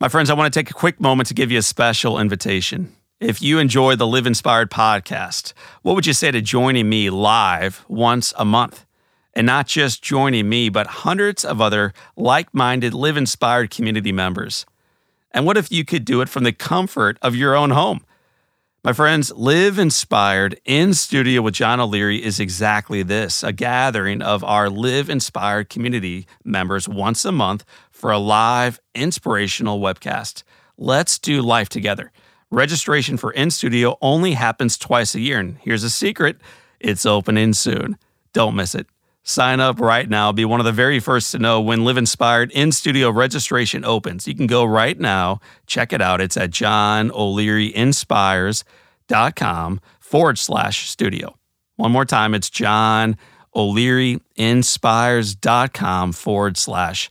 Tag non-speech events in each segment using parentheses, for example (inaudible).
My friends, I want to take a quick moment to give you a special invitation. If you enjoy the Live Inspired podcast, what would you say to joining me live once a month? And not just joining me, but hundreds of other like minded Live Inspired community members. And what if you could do it from the comfort of your own home? My friends, Live Inspired in studio with John O'Leary is exactly this a gathering of our Live Inspired community members once a month for a live inspirational webcast. Let's do life together. Registration for In Studio only happens twice a year. And here's a secret it's opening soon. Don't miss it. Sign up right now. Be one of the very first to know when Live Inspired in studio registration opens. You can go right now, check it out. It's at johnolearyinspires.com forward slash studio. One more time, it's johnolearyinspires.com forward slash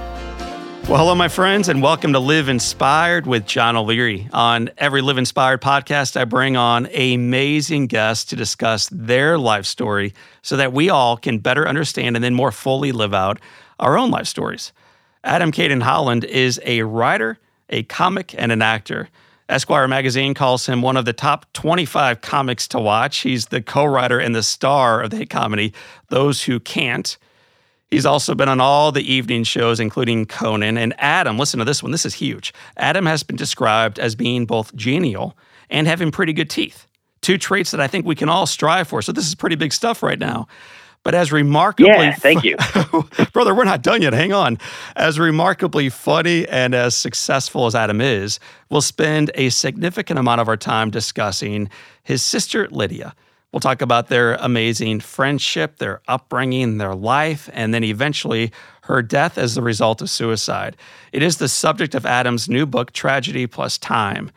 Well, hello, my friends, and welcome to Live Inspired with John O'Leary. On every Live Inspired podcast, I bring on amazing guests to discuss their life story so that we all can better understand and then more fully live out our own life stories. Adam Cayton Holland is a writer, a comic, and an actor. Esquire magazine calls him one of the top 25 comics to watch. He's the co writer and the star of the hit comedy Those Who Can't. He's also been on all the evening shows, including Conan. And Adam, listen to this one. This is huge. Adam has been described as being both genial and having pretty good teeth. Two traits that I think we can all strive for. So this is pretty big stuff right now. But as remarkably, yeah, thank you, (laughs) brother. We're not done yet. Hang on. As remarkably funny and as successful as Adam is, we'll spend a significant amount of our time discussing his sister Lydia We'll talk about their amazing friendship, their upbringing, their life, and then eventually her death as the result of suicide. It is the subject of Adam's new book, Tragedy Plus Time.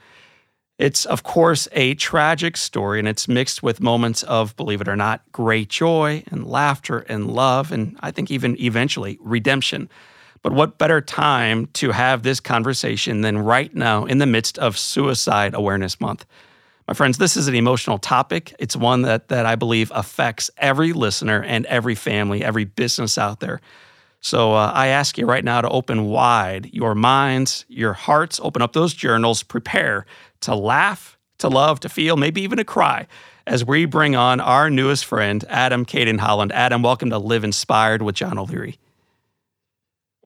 It's, of course, a tragic story, and it's mixed with moments of, believe it or not, great joy and laughter and love, and I think even eventually redemption. But what better time to have this conversation than right now in the midst of Suicide Awareness Month? My friends, this is an emotional topic. It's one that, that I believe affects every listener and every family, every business out there. So uh, I ask you right now to open wide your minds, your hearts, open up those journals, prepare to laugh, to love, to feel, maybe even to cry as we bring on our newest friend, Adam Cayton Holland. Adam, welcome to Live Inspired with John O'Leary.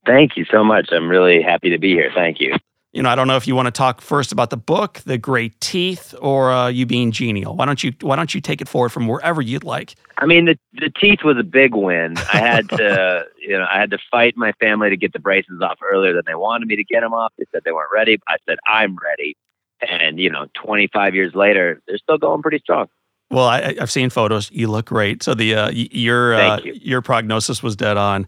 Thank you so much. I'm really happy to be here. Thank you you know, I don't know if you want to talk first about the book, The Great Teeth, or uh, you being genial. Why don't you Why don't you take it forward from wherever you'd like? I mean, the the teeth was a big win. I had to, (laughs) you know, I had to fight my family to get the braces off earlier than they wanted me to get them off. They said they weren't ready. I said I'm ready, and you know, 25 years later, they're still going pretty strong. Well, I, have seen photos. You look great. So the uh, your uh, you. your prognosis was dead on.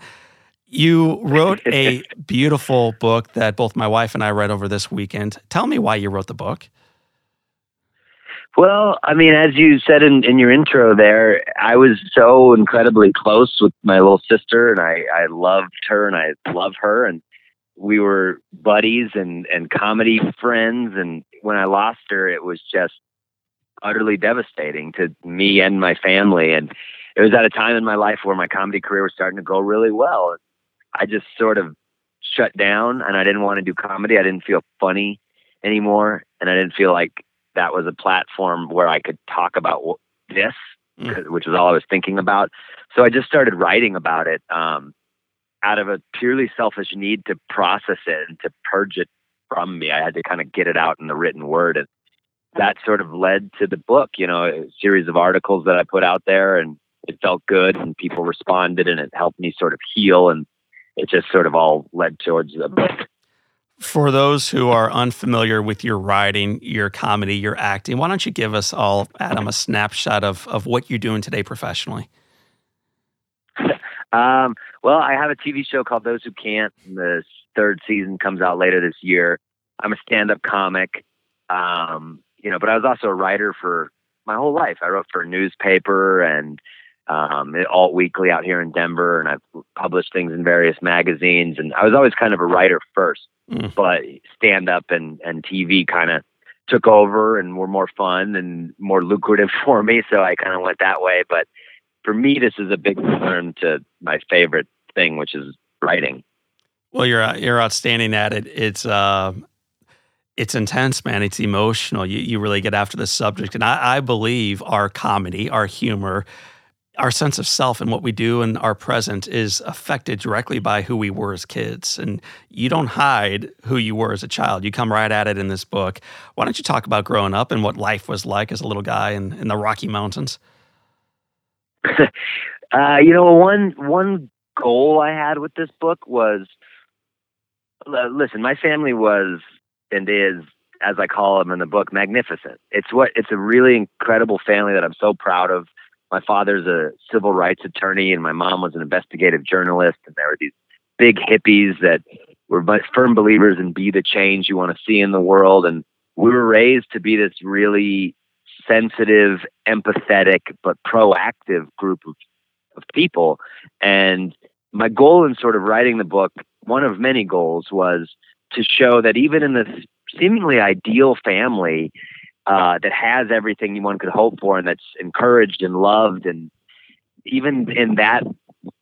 You wrote (laughs) a beautiful book that both my wife and I read over this weekend. Tell me why you wrote the book. Well, I mean, as you said in, in your intro there, I was so incredibly close with my little sister, and I, I loved her and I love her. And we were buddies and, and comedy friends. And when I lost her, it was just utterly devastating to me and my family. And it was at a time in my life where my comedy career was starting to go really well. I just sort of shut down and I didn't want to do comedy. I didn't feel funny anymore. And I didn't feel like that was a platform where I could talk about this, mm. which was all I was thinking about. So I just started writing about it um, out of a purely selfish need to process it and to purge it from me. I had to kind of get it out in the written word. And that sort of led to the book, you know, a series of articles that I put out there and it felt good and people responded and it helped me sort of heal and it just sort of all led towards the book. For those who are unfamiliar with your writing, your comedy, your acting, why don't you give us all, Adam, a snapshot of, of what you're doing today professionally? (laughs) um, well, I have a TV show called Those Who Can't. The third season comes out later this year. I'm a stand-up comic, um, you know, but I was also a writer for my whole life. I wrote for a newspaper and um, Alt Weekly out here in Denver, and I've published things in various magazines. And I was always kind of a writer first, mm. but stand-up and and TV kind of took over and were more fun and more lucrative (laughs) for me. So I kind of went that way. But for me, this is a big return to my favorite thing, which is writing. Well, you're you're outstanding at it. It's uh, it's intense, man. It's emotional. You you really get after the subject, and I, I believe our comedy, our humor, our sense of self, and what we do and our present is affected directly by who we were as kids. And you don't hide who you were as a child. You come right at it in this book. Why don't you talk about growing up and what life was like as a little guy in, in the Rocky Mountains? (laughs) uh, you know, one one goal I had with this book was listen, my family was and is, as I call them in the book, magnificent. It's what it's a really incredible family that I'm so proud of. My father's a civil rights attorney, and my mom was an investigative journalist. And there were these big hippies that were firm believers in be the change you want to see in the world. And we were raised to be this really sensitive, empathetic, but proactive group of, of people. And my goal in sort of writing the book, one of many goals, was to show that even in this seemingly ideal family uh, that has everything one could hope for and that's encouraged and loved, and even in that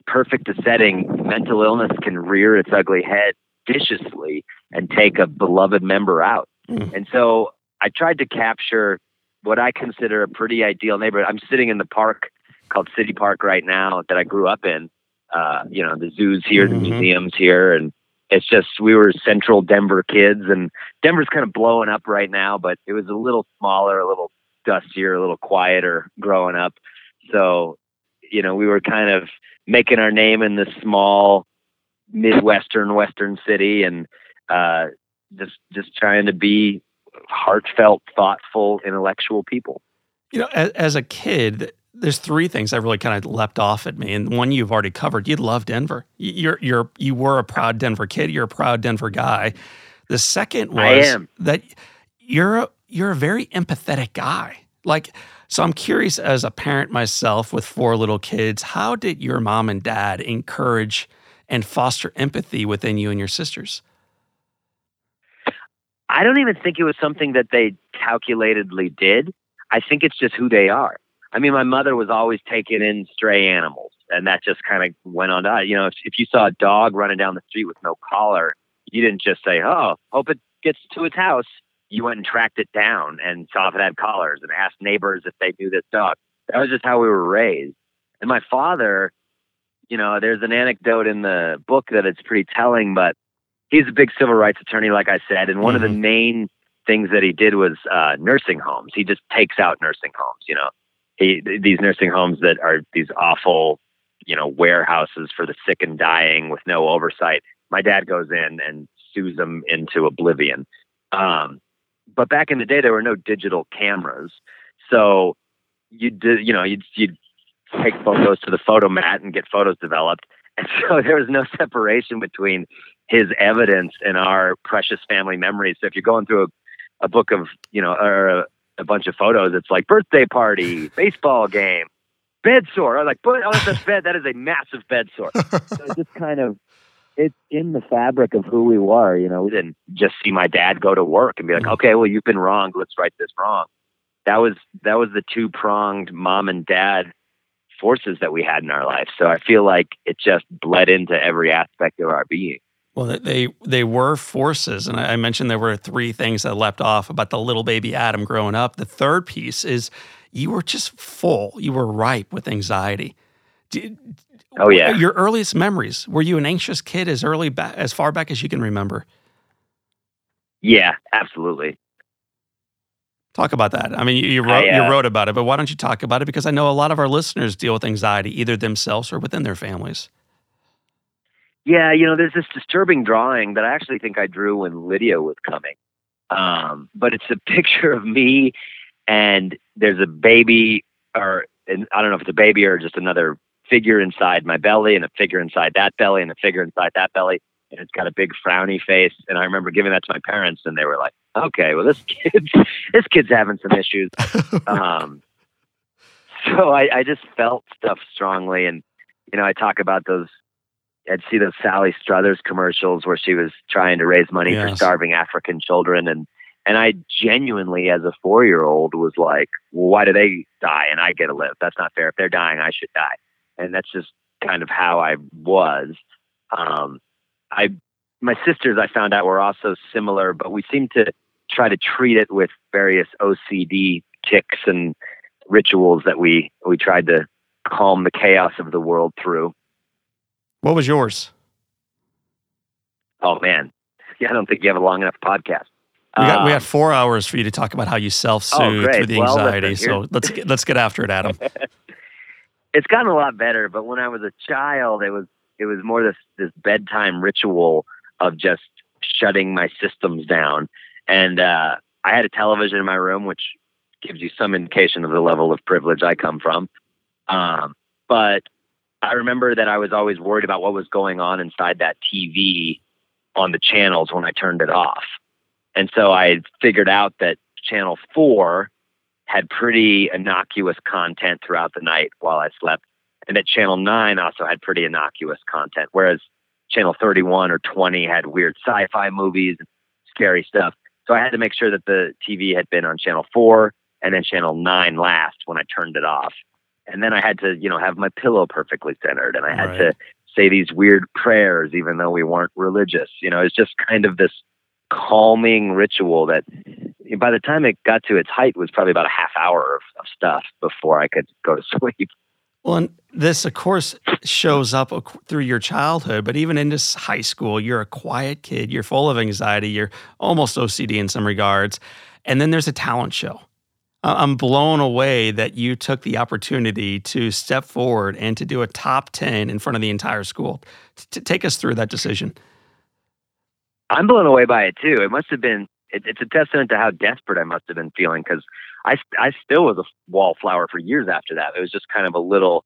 perfect a setting, mental illness can rear its ugly head viciously and take a beloved member out. Mm. And so I tried to capture what I consider a pretty ideal neighborhood. I'm sitting in the park called City Park right now that I grew up in uh, you know, the zoos here, mm-hmm. the museums here, and it's just we were central Denver kids, and Denver's kind of blowing up right now, but it was a little smaller, a little dustier, a little quieter growing up. So, you know, we were kind of making our name in this small midwestern western city, and uh, just just trying to be heartfelt, thoughtful, intellectual people. You know, as, as a kid, there's three things that really kind of leapt off at me, and one you've already covered. You love Denver. You're you're you were a proud Denver kid. You're a proud Denver guy. The second was that you're a, you're a very empathetic guy. Like, so I'm curious as a parent myself with four little kids, how did your mom and dad encourage and foster empathy within you and your sisters? I don't even think it was something that they calculatedly did. I think it's just who they are. I mean, my mother was always taking in stray animals, and that just kind of went on to, you know, if, if you saw a dog running down the street with no collar, you didn't just say, oh, hope it gets to its house. You went and tracked it down and saw if it had collars and asked neighbors if they knew this dog. That was just how we were raised. And my father, you know, there's an anecdote in the book that it's pretty telling, but he's a big civil rights attorney, like I said. And one mm-hmm. of the mm-hmm. main things that he did was uh, nursing homes. He just takes out nursing homes, you know he, these nursing homes that are these awful, you know, warehouses for the sick and dying with no oversight. My dad goes in and sues them into oblivion. Um, but back in the day, there were no digital cameras, so you did, you know, you'd, you'd take photos to the Fotomat and get photos developed, and (laughs) so there was no separation between his evidence and our precious family memories. So if you're going through a, a book of, you know, or a, a bunch of photos. It's like birthday party, (laughs) baseball game, bed sore. I'm like, oh, that's a bed. That is a massive bed sore. (laughs) so it's just kind of, it's in the fabric of who we were. You know, we didn't just see my dad go to work and be like, okay, well, you've been wrong. Let's right this wrong. That was that was the two pronged mom and dad forces that we had in our life. So I feel like it just bled into every aspect of our being. Well, they they were forces, and I mentioned there were three things that leapt off about the little baby Adam growing up. The third piece is you were just full. You were ripe with anxiety. Did, oh yeah. Your earliest memories. Were you an anxious kid as early back as far back as you can remember? Yeah, absolutely. Talk about that. I mean, you wrote I, uh, you wrote about it, but why don't you talk about it? Because I know a lot of our listeners deal with anxiety either themselves or within their families. Yeah, you know, there's this disturbing drawing that I actually think I drew when Lydia was coming. Um, but it's a (laughs) picture of me and there's a baby or I don't know if it's a baby or just another figure inside my belly and a figure inside that belly and a figure inside that belly. and it's got a big frowny face. And I remember giving that to my parents, and they were like, "Okay, well this (laughs) kid, this kid's having some issues." (laughs) um, so I, I just felt stuff strongly, and you know, I talk about those. I'd see those Sally Struthers commercials where she was trying to raise money Yes. for starving African children, and and I genuinely, as a four year old, was like, well, why do they die and I get to live? That's not fair. If they're dying, I should die. And that's just kind of how I was. Um, I, my sisters, I found out were also similar, but we seemed to try to treat it with various OCD tics and rituals that we, we tried to calm the chaos of the world through. What was yours? Oh man. (laughs) Yeah, I don't think you have a long enough podcast. We got, we Um, got four hours for you to talk about how you self-soothe Oh, through the Well, anxiety. listen, so let's get, let's get after it, Adam. (laughs) it's gotten a lot better, but when I was a child, it was it was more this this bedtime ritual of just shutting my systems down. And uh, I had a television in my room, which gives you some indication of the level of privilege I come from. Um, but I remember that I was always worried about what was going on inside that TV on the channels when I turned it off. And so I figured out that channel four had pretty innocuous content throughout the night while I slept, and that Channel 9 also had pretty innocuous content, whereas Channel 31 or 20 had weird sci fi movies and scary stuff. So I had to make sure that the TV had been on Channel 4 and then Channel 9 last when I turned it off. And then I had to, you know, have my pillow perfectly centered and I had Right. to say these weird prayers, even though we weren't religious. You know, it's just kind of this calming ritual that by the time it got to its height was probably about a half hour of, of stuff before I could go to (laughs) sleep. Well, and this, of course, shows up through your childhood, but even into high school, you're a quiet kid. You're full of anxiety. You're almost OCD in some regards. And then there's a talent show. I'm blown away that you took the opportunity to step forward and to do a top 10 in front of the entire school. T- take us through that decision. I'm blown away by it too. It must have been. It, it's a testament to how desperate I must have been feeling because I I still was a wallflower for years after that. It was just kind of a little,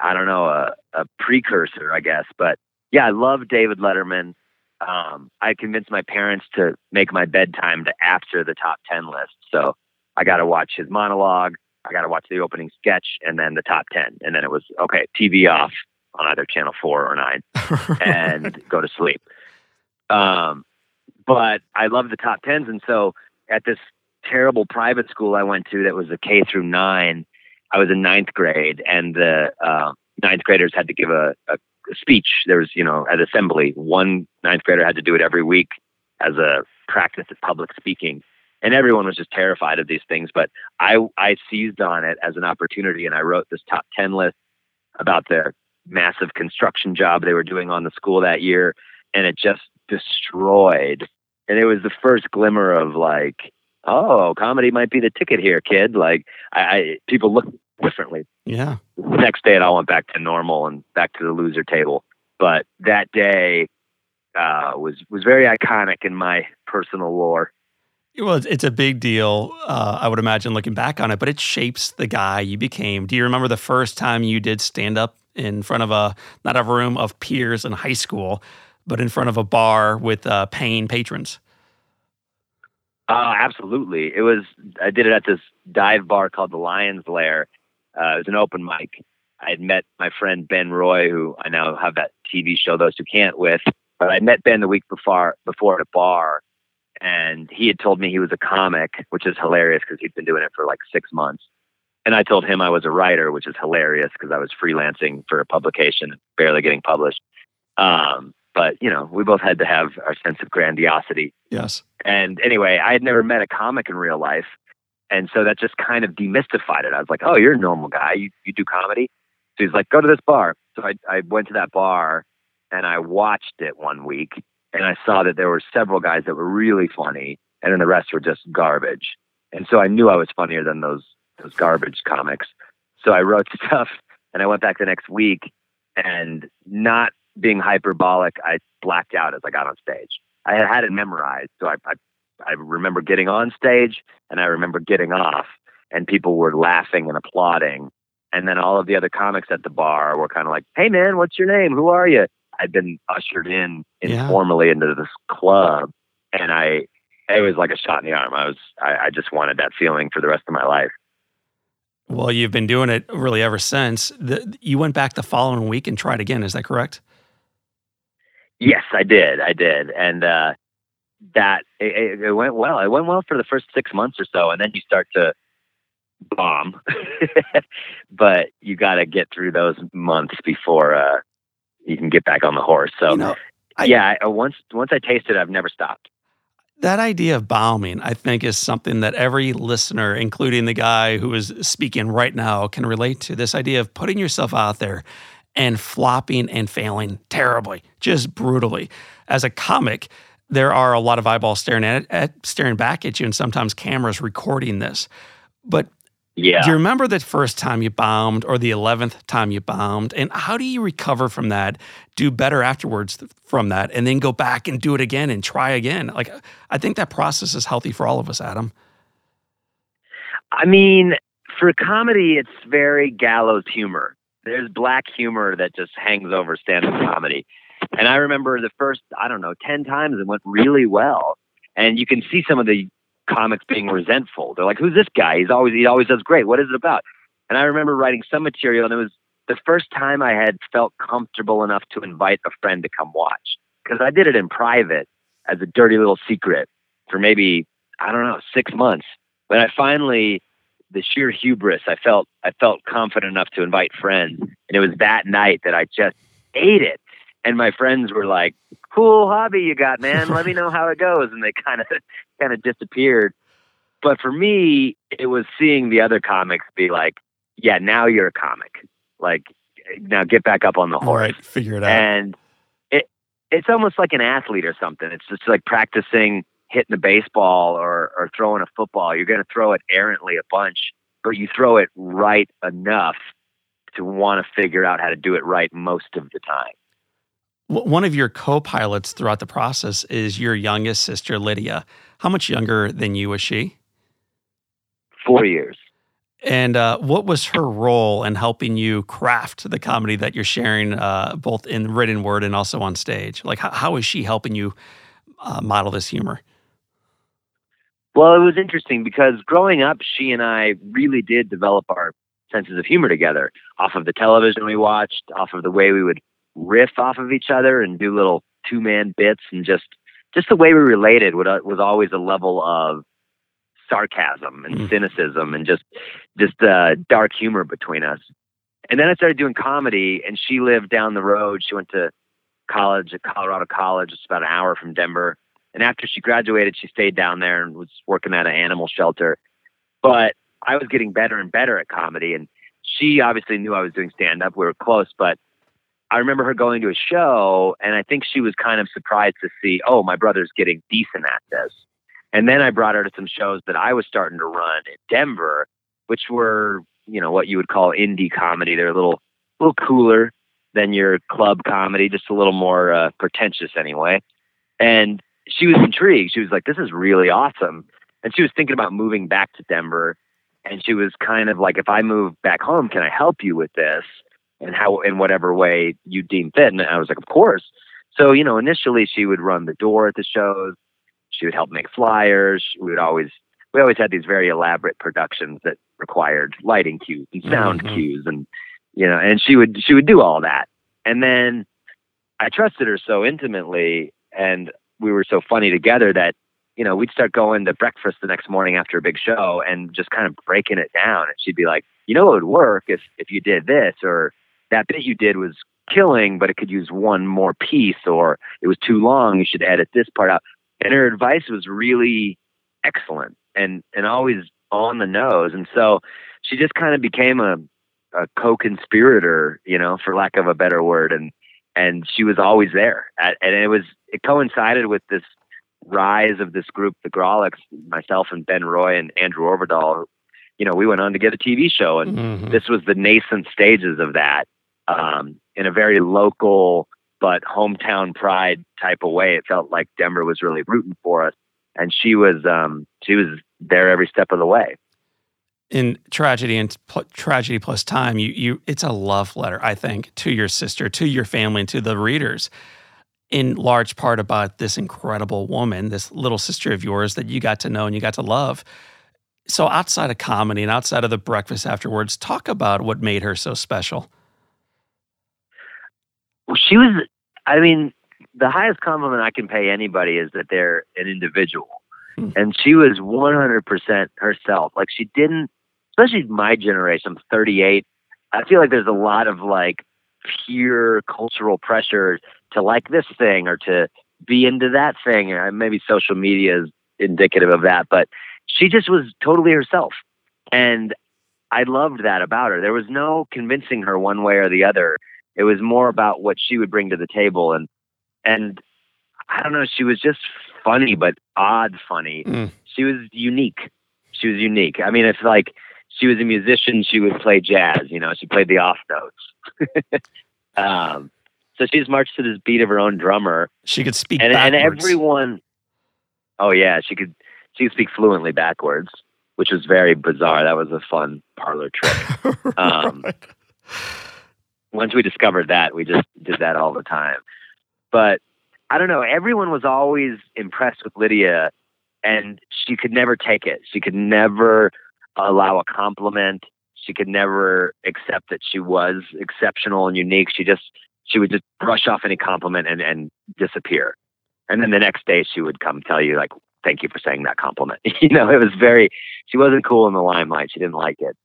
I don't know, a, a precursor, I guess. But yeah, I love David Letterman. Um, I convinced my parents to make my bedtime to after the top ten list. So I got to watch his monologue. I got to watch the opening sketch and then the top ten, and then it was okay. TV off on either channel four or nine (laughs) and go to sleep. Um, but I love the top tens, and so at this terrible private school I went to that was a K through nine, I was in ninth grade, and the uh, ninth graders had to give a, a, a speech. There was, you know, at assembly, one ninth grader had to do it every week as a practice at public speaking. And everyone was just terrified of these things, but I I seized on it as an opportunity, and I wrote this top ten list about the massive construction job they were doing on the school that year, and it just destroyed. And it was the first glimmer of like, oh, comedy might be the ticket here, kid. Like, I, I people look differently. yeah. The next day, it all went back to normal and back to the loser table. But that day uh, was was very iconic in my personal lore. Well, it's- a big deal, uh, I would imagine, looking back on it, but it shapes the guy you became. Do you remember the first time you did stand up in front of a, not a room of peers in high school, but in front of a bar with uh, paying patrons? Uh, absolutely. It was. I did it at this dive bar called the Lion's Lair. Uh, it was an open mic. I had met my friend Ben Roy, who I now have that TV show Those Who Can't with. But I met Ben the week before before at a bar, and he had told me he was a comic, which is hilarious because he'd been doing it for like six months. And I told him I was a writer, which is hilarious because I was freelancing for a publication, barely getting published. Um, but you know, we both had to have our sense of grandiosity. Yes. And anyway, I had never met a comic in real life. And so that just kind of demystified it. I was like, oh, you're a normal guy. You, you do comedy? So he's like, go to this bar. So I, I went to that bar and I watched it one week and I saw that there were several guys that were really funny and then the rest were just garbage. And so I knew I was funnier than those, those garbage comics. So I wrote (laughs) stuff and I went back the next week and not being hyperbolic, I blacked out as I got on stage. I had had it memorized, so I, I I remember getting on stage and I remember getting off, and people were laughing and applauding. And then all of the other comics at the bar were kind of like, "Hey man, what's your name? Who are you?" I'd been ushered in Yeah. informally into this club, and I it was like a shot in the arm. I was I, I just wanted that feeling for the rest of my life. Well, you've been doing it really ever since. The, you went back the following week and tried again. Is that correct? Yes, I did. I did, and uh, that it, it, it went well. It went well for the first six months or so, and then you start to bomb. (laughs) but you got to get through those months before uh, you can get back on the horse. So you know, I- yeah, I, once once I tasted, it, I've never stopped. that idea of bombing, I think, is something that every listener, including the guy who is speaking right now, can relate to. This idea of putting yourself out there and flopping and failing terribly, just brutally. As a comic, there are a lot of eyeballs staring at, at staring back at you, and sometimes cameras recording this. But Yeah. do you remember the first time you bombed or the 11th time you bombed? And how do you recover from that, do better afterwards from that, and then go back and do it again and try again? Like, I think that process is healthy for all of us, Adam. I mean, for comedy, it's very gallows humor. There's black humor that just hangs over stand-up comedy. And I remember the first, I don't know, 10 times it went really well. And you can see some of the comics being resentful. They're like, who's this guy? He's always, he always does great. What is it about? And I remember writing some material and it was the first time I had felt comfortable enough to invite a friend to come watch because I did it in private as a dirty little secret for maybe, I don't know, six months. But I finally, the sheer hubris, I felt, I felt confident enough to invite friends. And it was that night that I just ate it. And my friends were like, cool hobby you got, man. Let me know how it goes. And they kind of, (laughs) kind of disappeared. But for me, it was seeing the other comics be like, yeah, now you're a comic. Like, now get back up on the All horse right, figure it out. and it it's almost like an athlete or something. It's just like practicing hitting a baseball or or throwing a football. You're going to throw it errantly a bunch, but you throw it right enough to want to figure out how to do it right most of the time. One of your co pilots throughout the process is your youngest sister, Lydia. How much younger than you was she? Four years. And uh, what was her role in helping you craft the comedy that you're sharing, uh, both in written word and also on stage? Like, how, how is she helping you uh, model this humor? Well, it was interesting because growing up, she and I really did develop our senses of humor together off of the television we watched, off of the way we would riff off of each other and do little two man bits and just just the way we related would, uh, was always a level of sarcasm and Mm. cynicism and just just uh, dark humor between us. And then I started doing comedy, and she lived down the road. She went to college at Colorado College, it's about an hour from Denver. And after she graduated, she stayed down there and was working at an animal shelter. But I was getting better and better at comedy, and she obviously knew I was doing stand up. We were close, but I remember her going to a show, and I think she was kind of surprised to see, oh, my brother's getting decent at this. And then I brought her to some shows that I was starting to run in Denver, which were, you know, what you would call indie comedy. They're a little, little cooler than your club comedy, just a little more uh, pretentious anyway. And she was intrigued. She was like, "This is really awesome," and she was thinking about moving back to Denver. And she was kind of like, "If I move back home, can I help you with this?" And how, in whatever way you deem fit. And I was like, "Of course." So you know, initially she would run the door at the shows. She would help make flyers. We would always we always had these very elaborate productions that required lighting cues and sound Mhm. cues and you know and she would she would do all that and then i trusted her so intimately and we were so funny together that you know we'd start going to breakfast the next morning after a big show and just kind of breaking it down and she'd be like you know it would work if if you did this or that bit you did was killing but it could use one more piece or it was too long you should edit this part out. And her advice was really excellent and and always on the nose. And so she just kind of became a a co-conspirator you know for lack of a better word. And and she was always there. At, and it was it coincided with this rise of this group the Grawlix myself and Ben Roy and Andrew Orvedahl you know we went on to get a TV show and Mhm. this was the nascent stages of that um, in a very local but hometown pride type of way. It felt like Denver was really rooting for us, and she was um, she was there every step of the way. in tragedy and pl- tragedy plus time, you you it's a love letter, I think, to your sister, to your family, and to the readers. In large part about this incredible woman, this little sister of yours that you got to know and you got to love. So outside of comedy and outside of the breakfast afterwards, talk about what made her so special. She was, I mean, the highest compliment I can pay anybody is that they're an individual. Hmm. And she was 100% herself. Like she didn't, especially my generation, I'm 38. I feel like there's a lot of like pure cultural pressure to like this thing or to be into that thing. And maybe social media is indicative of that, but she just was totally herself. And I loved that about her. There was no convincing her one way or the other. It was more about what she would bring to the table. And, and I don't know, she was just funny, but odd funny. Mm. She was unique. She was unique. I mean, it's like she was a musician, she would play jazz, you know, she played the off notes. (laughs) um, so she just marched to this beat of her own drummer. She could speak and, and everyone. Oh yeah, she could. She could speak fluently backwards, which was very bizarre. That was a fun parlor trick. (laughs) Um, right. Once we discovered that, we just did that all the time. But I don't know. Everyone was always impressed with Lydia, and she could never take it. She could never allow a compliment. She could never accept that she was exceptional and unique. She just she would just brush off any compliment and, and disappear. And then the next day she would come tell you like, thank you for saying that compliment. (laughs) you know, it was very, she wasn't cool in the limelight. She didn't like it,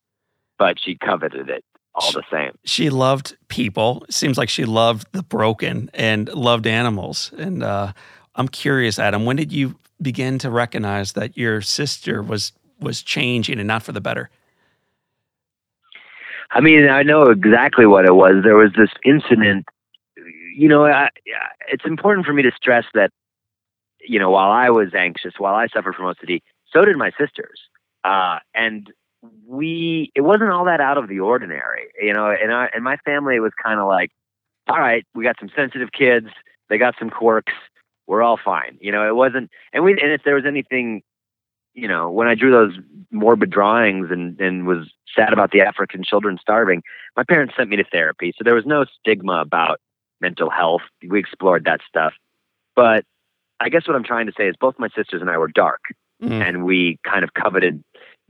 but she coveted it all the same. She loved people. It seems like she loved the broken and loved animals. And uh, I'm curious, Adam, when did you begin to recognize that your sister was was changing and not for the better? I mean, I know exactly what it was. There was this incident. You know, I, it's important for me to stress that you know, while I was anxious, while I suffered from OCD, so did my sisters. Uh, and we, it wasn't all that out of the ordinary, you know, and I, and my family, was kind of like, all right, we got some sensitive kids. They got some quirks. We're all fine. You know, it wasn't, and we, and if there was anything, you know, when I drew those morbid drawings and, and was sad about the African children starving, my parents sent me to therapy. So there was no stigma about mental health. We explored that stuff. But I guess what I'm trying to say is both my sisters and I were dark, mm. and we kind of coveted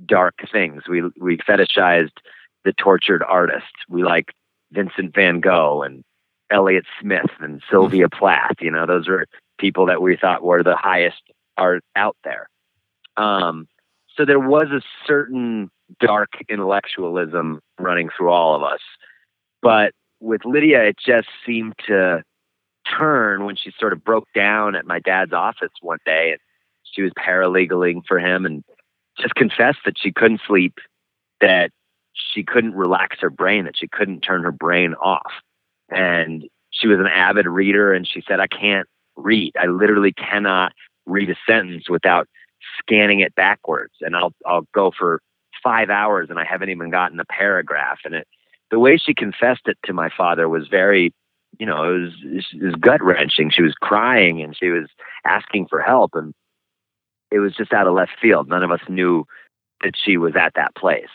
dark things. We we fetishized the tortured artist. We like Vincent Van Gogh and Elliott Smith and Sylvia mm. Plath. You know, those were people that we thought were the highest art out there. Um, so there was a certain dark intellectualism running through all of us, but with Lydia, it just seemed to turn when she sort of broke down at my dad's office one day and she was paralegaling for him and just confessed that she couldn't sleep, that she couldn't relax her brain, that she couldn't turn her brain off. And she was an avid reader and she said, I can't read. I literally cannot read a sentence without scanning it backwards. And I'll I'll go for five hours and I haven't even gotten a paragraph. And it the way she confessed it to my father was very you know, it was, it was gut wrenching. She was crying and she was asking for help, and it was just out of left field. None of us knew that she was at that place.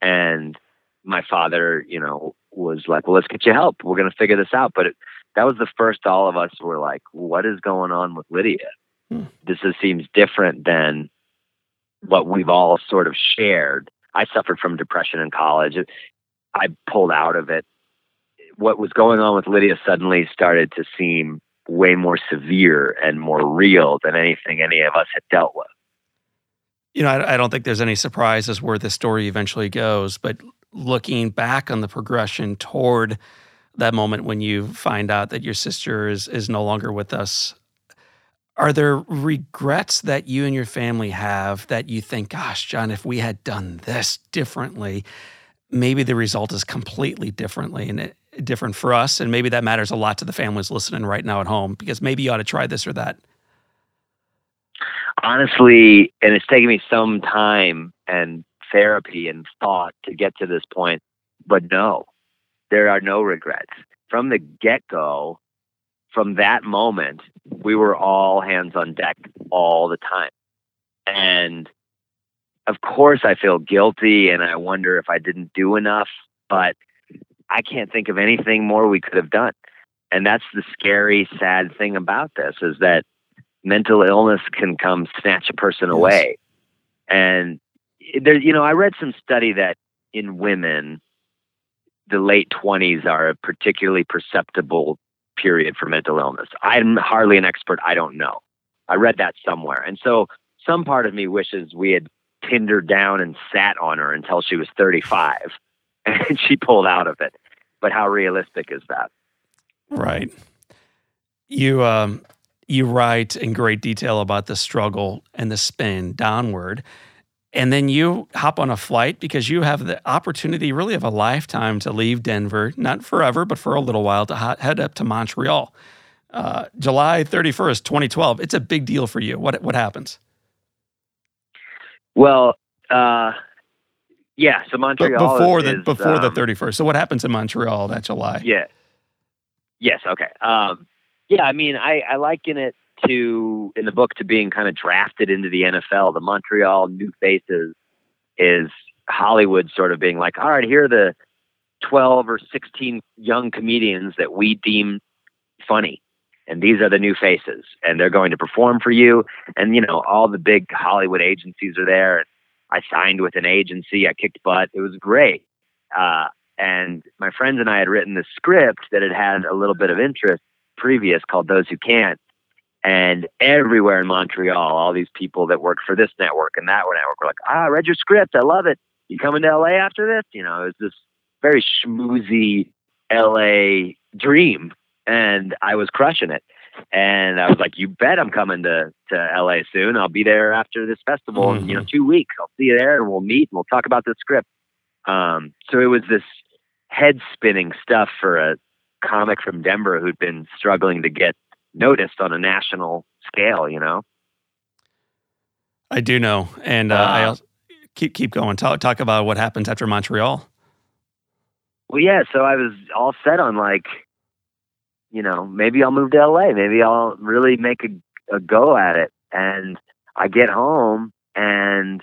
And my father, you know, was like, "Well, let's get you help. We're going to figure this out." But it, that was the first all of us were like, "What is going on with Lydia? Hmm. This is, seems different than what we've all sort of shared." I suffered from depression in college. I pulled out of it what was going on with Lydia suddenly started to seem way more severe and more real than anything any of us had dealt with. You know, I, I don't think there's any surprises where the story eventually goes, but looking back on the progression toward that moment when you find out that your sister is is no longer with us are there regrets that you and your family have that you think gosh john if we had done this differently maybe the result is completely differently and it, different for us. And maybe that matters a lot to the families listening right now at home because maybe you ought to try this or that. Honestly, and it's taken me some time and therapy and thought to get to this point, but no, there are no regrets. From the get go, from that moment, we were all hands on deck all the time. And of course I feel guilty and I wonder if I didn't do enough, but I can't think of anything more we could have done. And that's the scary, sad thing about this is that mental illness can come snatch a person away. And there, you know, I read some study that in women, the late 20s are a particularly perceptible period for mental illness. I'm hardly an expert. I don't know. I read that somewhere. And so some part of me wishes we had pinned her down and sat on her until she was 35 and (laughs) she pulled out of it. But how realistic is that? Right. You um you write in great detail about the struggle and the spin downward. And then you hop on a flight because you have the opportunity, really, of a lifetime to leave Denver, not forever, but for a little while, to head up to Montreal. Uh, July 31st, 2012. It's a big deal for you. What, what happens? Well, uh, yeah. So Montreal but before is, the before um, the 31st. So what happens in Montreal that July? Yeah. Yes. Okay. Um, yeah. I mean, I, I liken it to in the book to being kind of drafted into the NFL. The Montreal New Faces is Hollywood sort of being like, all right, here are the 12 or 16 young comedians that we deem funny. And these are the new faces, and they're going to perform for you. And, you know, all the big Hollywood agencies are there. I signed with an agency. I kicked butt. It was great. Uh, and my friends and I had written the script that had had a little bit of interest previous called Those Who Can't. And everywhere in Montreal, all these people that work for this network and that network were like, ah, I read your script. I love it. You coming to LA after this? You know, it was this very schmoozy LA dream. And I was crushing it. And I was like, you bet I'm coming to, to LA soon. I'll be there after this festival mm-hmm. in, you know, mm-hmm. two weeks. I'll see you there and we'll meet and we'll talk about the script. Um, so it was this head spinning stuff for a comic from Denver who'd been struggling to get noticed on a national scale, you know? I do know. And uh, uh, I also, keep keep going. Talk talk about what happens after Montreal. Well, yeah. So I was all set on like, you know, maybe I'll move to LA. Maybe I'll really make a, a go at it. And I get home, and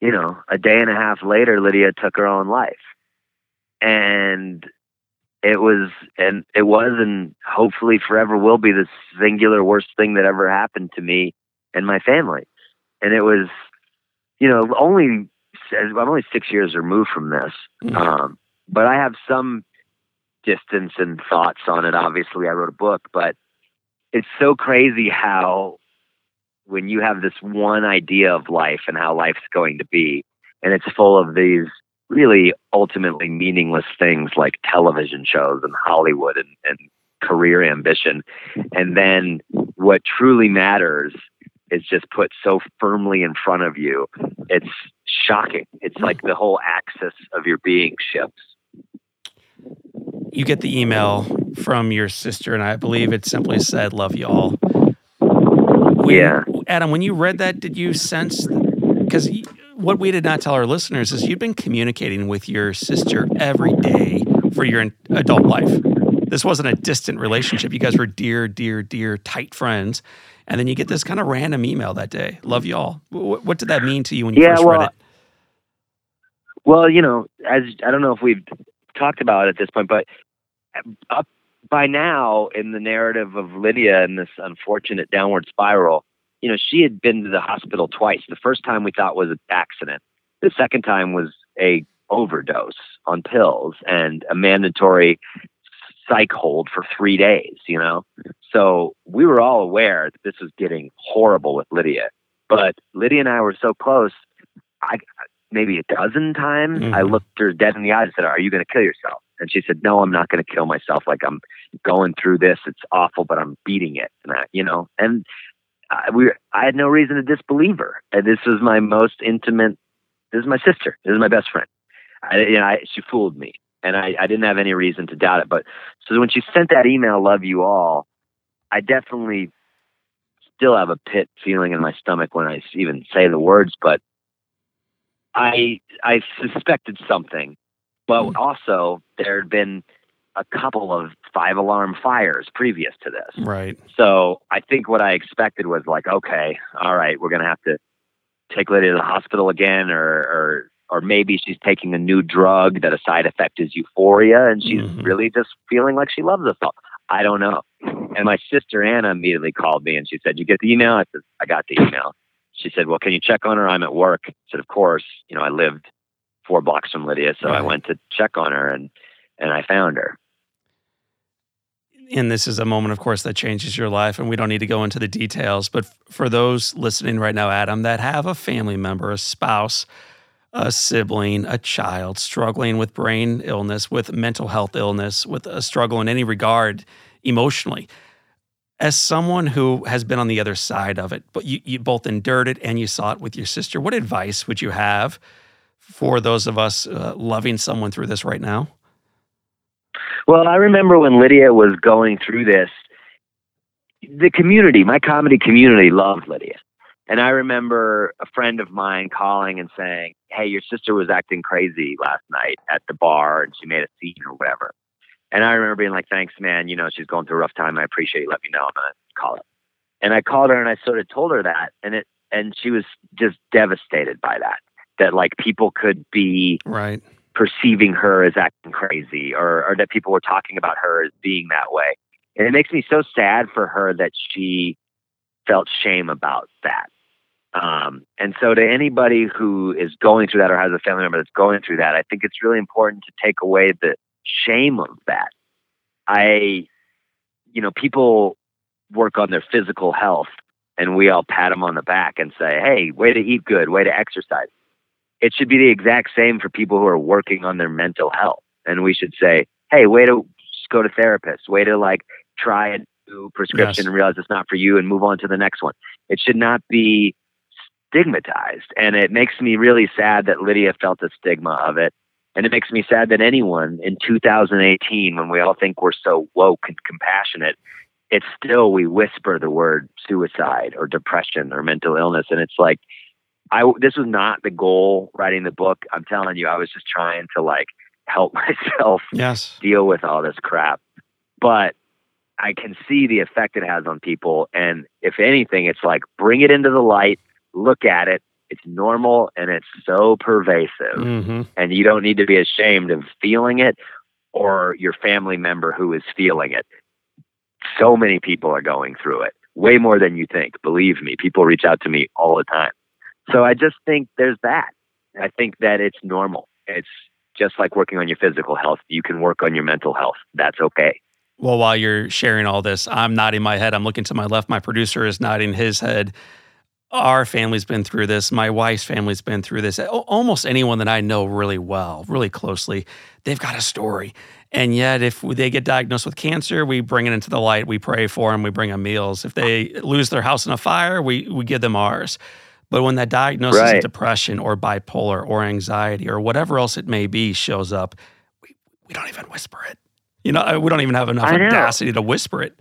you know, a day and a half later, Lydia took her own life and it was and it was and hopefully forever will be the singular worst thing that ever happened to me and my family and it was you know only i'm only six years removed from this mm-hmm. um, but i have some distance and thoughts on it obviously i wrote a book but it's so crazy how when you have this one idea of life and how life's going to be and it's full of these really ultimately meaningless things like television shows and Hollywood and, and career ambition. And then what truly matters is just put so firmly in front of you. It's shocking. It's like the whole axis of your being shifts. You get the email from your sister, and I believe it simply said, Love you all. When, yeah. Adam, when you read that, did you sense because what we did not tell our listeners is you've been communicating with your sister every day for your adult life. This wasn't a distant relationship. You guys were dear, dear, dear, tight friends. And then you get this kind of random email that day. Love y'all. What, what did that mean to you when you yeah, first well, read it? Well, you know, as I don't know if we've talked about it at this point, but up by now in the narrative of Lydia and this unfortunate downward spiral, you know, she had been to the hospital twice. The first time we thought was an accident. The second time was a overdose on pills and a mandatory psych hold for three days, you know? So we were all aware that this was getting horrible with Lydia. But Lydia and I were so close, I maybe a dozen times mm-hmm. I looked her dead in the eyes and said, Are you gonna kill yourself? And she said, No, I'm not gonna kill myself. Like I'm going through this, it's awful, but I'm beating it. And I, you know, and I, we I had no reason to disbelieve her. And this was my most intimate. This is my sister. This is my best friend. I, you know, I, she fooled me, and I, I didn't have any reason to doubt it. But so when she sent that email, "Love you all," I definitely still have a pit feeling in my stomach when I even say the words. But I I suspected something, but hmm. also there had been a couple of five alarm fires previous to this. Right. So I think what I expected was like, okay, all right, we're going to have to take Lydia to the hospital again, or or or maybe she's taking a new drug that a side effect is euphoria, and she's Mhm. really just feeling like she loves us all. I don't know. And my sister Anna immediately called me and she said, "You get the email?" I said, "I got the email." She said, "Well, can you check on her? I'm at work." I said, "Of course." You know, I lived four blocks from Lydia, so I went to check on her and and I found her. and this is a moment, of course, that changes your life, and we don't need to go into the details. But for those listening right now, Adam, that have a family member, a spouse, a sibling, a child struggling with brain illness, with mental health illness, with a struggle in any regard emotionally, as someone who has been on the other side of it, but you, you both endured it and you saw it with your sister, what advice would you have for those of us uh, loving someone through this right now? Well, I remember when Lydia was going through this, the community, my comedy community loved Lydia. And I remember a friend of mine calling and saying, Hey, your sister was acting crazy last night at the bar and she made a scene or whatever. And I remember being like, Thanks, man. You know, she's going through a rough time. I appreciate you. Let me know. I'm going to call her. And I called her and I sort of told her that. And it, and she was just devastated by that, that like people could be Right. perceiving her as acting crazy or, or that people were talking about her as being that way. And it makes me so sad for her that she felt shame about that. Um, and so to anybody who is going through that or has a family member that's going through that, I think it's really important to take away the shame of that. I, you know, people work on their physical health and we all pat them on the back and say, Hey, way to eat good, way to exercise it should be the exact same for people who are working on their mental health. And we should say, hey, way to just go to therapist, way to like try a new prescription Yes. and realize it's not for you and move on to the next one. It should not be stigmatized. And it makes me really sad that Lydia felt the stigma of it. And it makes me sad that anyone in 2018, when we all think we're so woke and compassionate, it's still we whisper the word suicide or depression or mental illness. And it's like, I this was not the goal writing the book. I'm telling you, I was just trying to like help (laughs) myself Yes. deal with all this crap. But I can see the effect it has on people. And if anything, it's like bring it into the light, look at it. It's normal and it's so pervasive. hmm And you don't need to be ashamed of feeling it or your family member who is feeling it. So many people are going through it, way more than you think. Believe me, people reach out to me all the time. So I just think there's that. I think that it's normal. It's just like working on your physical health. You can work on your mental health. That's okay. Well, while you're sharing all this, I'm nodding my head. I'm looking to my left. My producer is nodding his head. Our family's been through this. My wife's family's been through this. Almost anyone that I know really well, really closely, they've got a story. And yet, if they get diagnosed with cancer, we bring it into the light. We pray for them. We bring them meals. If they lose their house in a fire, we, we give them ours. But when that diagnosis of depression or bipolar or anxiety or whatever else it may be shows up, we, we don't even whisper it. You know, we don't even have enough audacity to whisper it.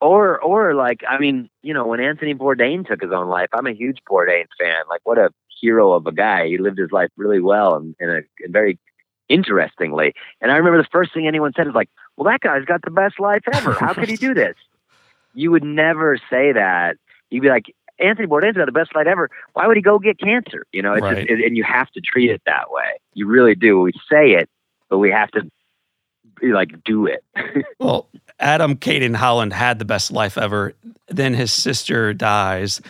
Or, or like, I mean, you know, when Anthony Bourdain took his own life, I'm a huge Bourdain fan. Like, what a hero of a guy. He lived his life really well and, and, a, and very interestingly. And I remember the first thing anyone said is like, well, that guy's got the best life ever. How could he do this? (laughs) You would never say that. You'd be like, Anthony Bourdain's got the best life ever. Why would he go get cancer? You know, it's Right. just, and and you have to treat it that way. You really do. We say it, but we have to be like do it. (laughs) Well, Adam Cayton Holland had the best life ever. Then his sister dies.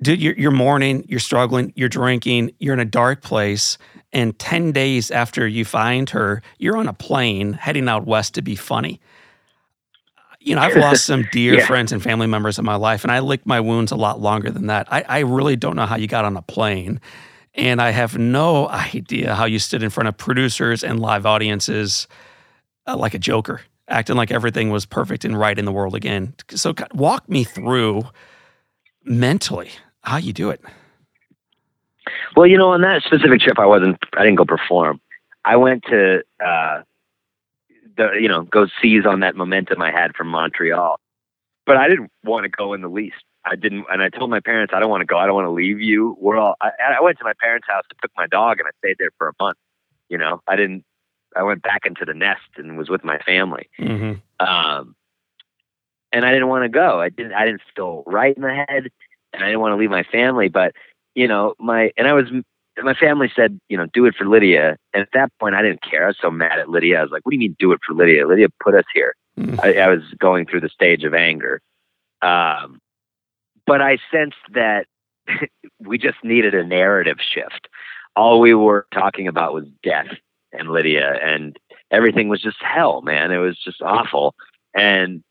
Dude, you're, you're mourning, you're struggling, you're drinking, you're in a dark place. And 10 days after you find her, you're on a plane heading out west to be funny. You know, I've lost some (laughs) dear Yeah. friends and family members in my life, and I licked my wounds a lot longer than that. I, I really don't know how you got on a plane. And I have no idea how you stood in front of producers and live audiences uh, like a joker, acting like everything was perfect and right in the world again. So, walk me through mentally how you do it. Well, you know, on that specific trip, I wasn't. I didn't go perform. I went to, uh, you know, go seize on that momentum I had from Montreal. But I didn't want to go in the least. I didn't, and I told my parents, I don't want to go. I don't want to leave you. We're all. I, I went to my parents' house and took my dog, and I stayed there for a month. You know, I didn't. I went back into the nest and was with my family. Mm-hmm. Um, and I didn't want to go. I didn't. I didn't feel right in the head. and I didn't want to leave my family, but you know, my and I was my family said, you know, do it for Lydia. And at that point, I didn't care. I was so mad at Lydia. I was like, what do you mean, do it for Lydia? Lydia put us here. Mm. I, I, was going through the stage of anger. Um, but I sensed that (laughs) we just needed a narrative shift. All we were talking about was death and Lydia, and everything was just hell, man. It was just awful. And,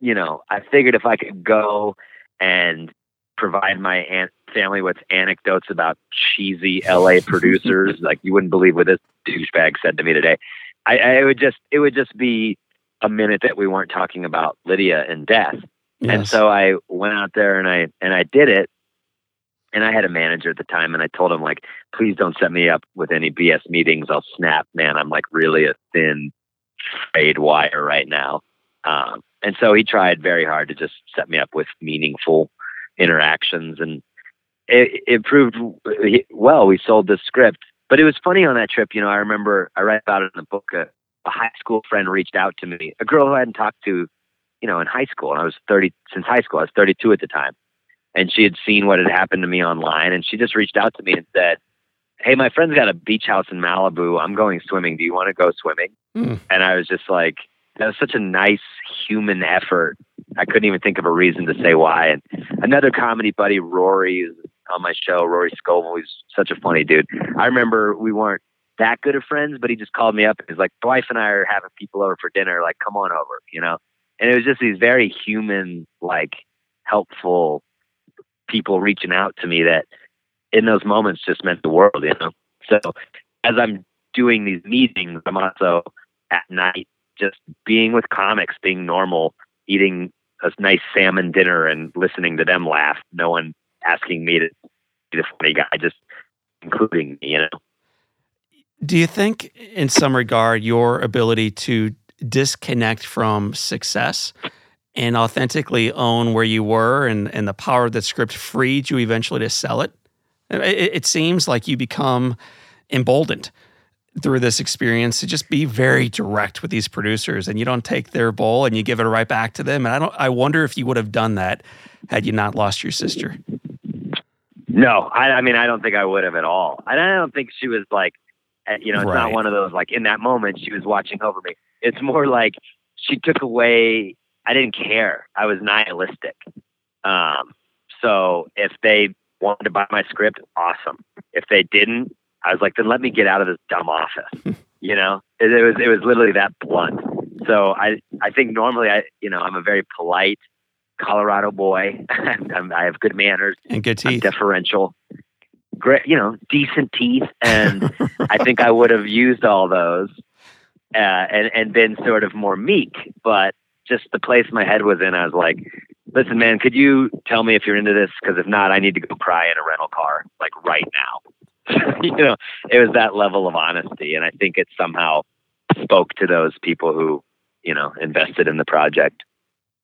you know, I figured if I could go and provide my aunt family with anecdotes about cheesy LA (laughs) producers, like you wouldn't believe what this douchebag said to me today. I, I would just, it would just be a minute that we weren't talking about Lydia and death. Yes. And so I went out there and I and I did it. And I had a manager at the time and I told him like, please don't set me up with any BS meetings. I'll snap, man. I'm like really a thin frayed wire right now. Um, and so he tried very hard to just set me up with meaningful interactions and it, it proved well. We sold the script, but it was funny on that trip. You know, I remember I write about it in the book. A, a high school friend reached out to me, a girl who I hadn't talked to you know, in high school. And I was 30 since high school. I was 32 at the time. And she had seen what had happened to me online. And she just reached out to me and said, Hey, my friend's got a beach house in Malibu. I'm going swimming. Do you want to go swimming? Mm. And I was just like, that was such a nice human effort. I couldn't even think of a reason to say why. And another comedy buddy, Rory, is on my show. Rory Scovel, he's such a funny dude. I remember we weren't that good of friends, but he just called me up and he's like, wife and I are having people over for dinner. Like, come on over, you know? and it was just these very human, like helpful people reaching out to me that in those moments just meant the world, you know. So as I'm doing these meetings, I'm also at night just being with comics, being normal, eating a nice salmon dinner and listening to them laugh. No one asking me to be the funny guy, just including me, you know. Do you think, in some regard, your ability to disconnect from success and authentically own where you were and, and the power of the script freed you eventually to sell it. It, it seems like you become emboldened through this experience to just be very direct with these producers and you don't take their bowl and you give it right back to them. And I don't I wonder if you would have done that had you not lost your sister. No, I, I mean I don't think I would have at all. And I don't think she was like you know, it's right. not one of those like in that moment she was watching over me. It's more like she took away. I didn't care. I was nihilistic. Um, so if they wanted to buy my script, awesome. If they didn't, I was like, then let me get out of this dumb office. (laughs) you know, it, it was it was literally that blunt. So I I think normally I you know I'm a very polite Colorado boy. (laughs) i have good manners and good teeth. I'm deferential, great, you know, decent teeth, and (laughs) I think I would have used all those uh, and and been sort of more meek. But just the place my head was in, I was like, "Listen, man, could you tell me if you're into this? Because if not, I need to go cry in a rental car like right now." (laughs) you know, it was that level of honesty, and I think it somehow spoke to those people who you know invested in the project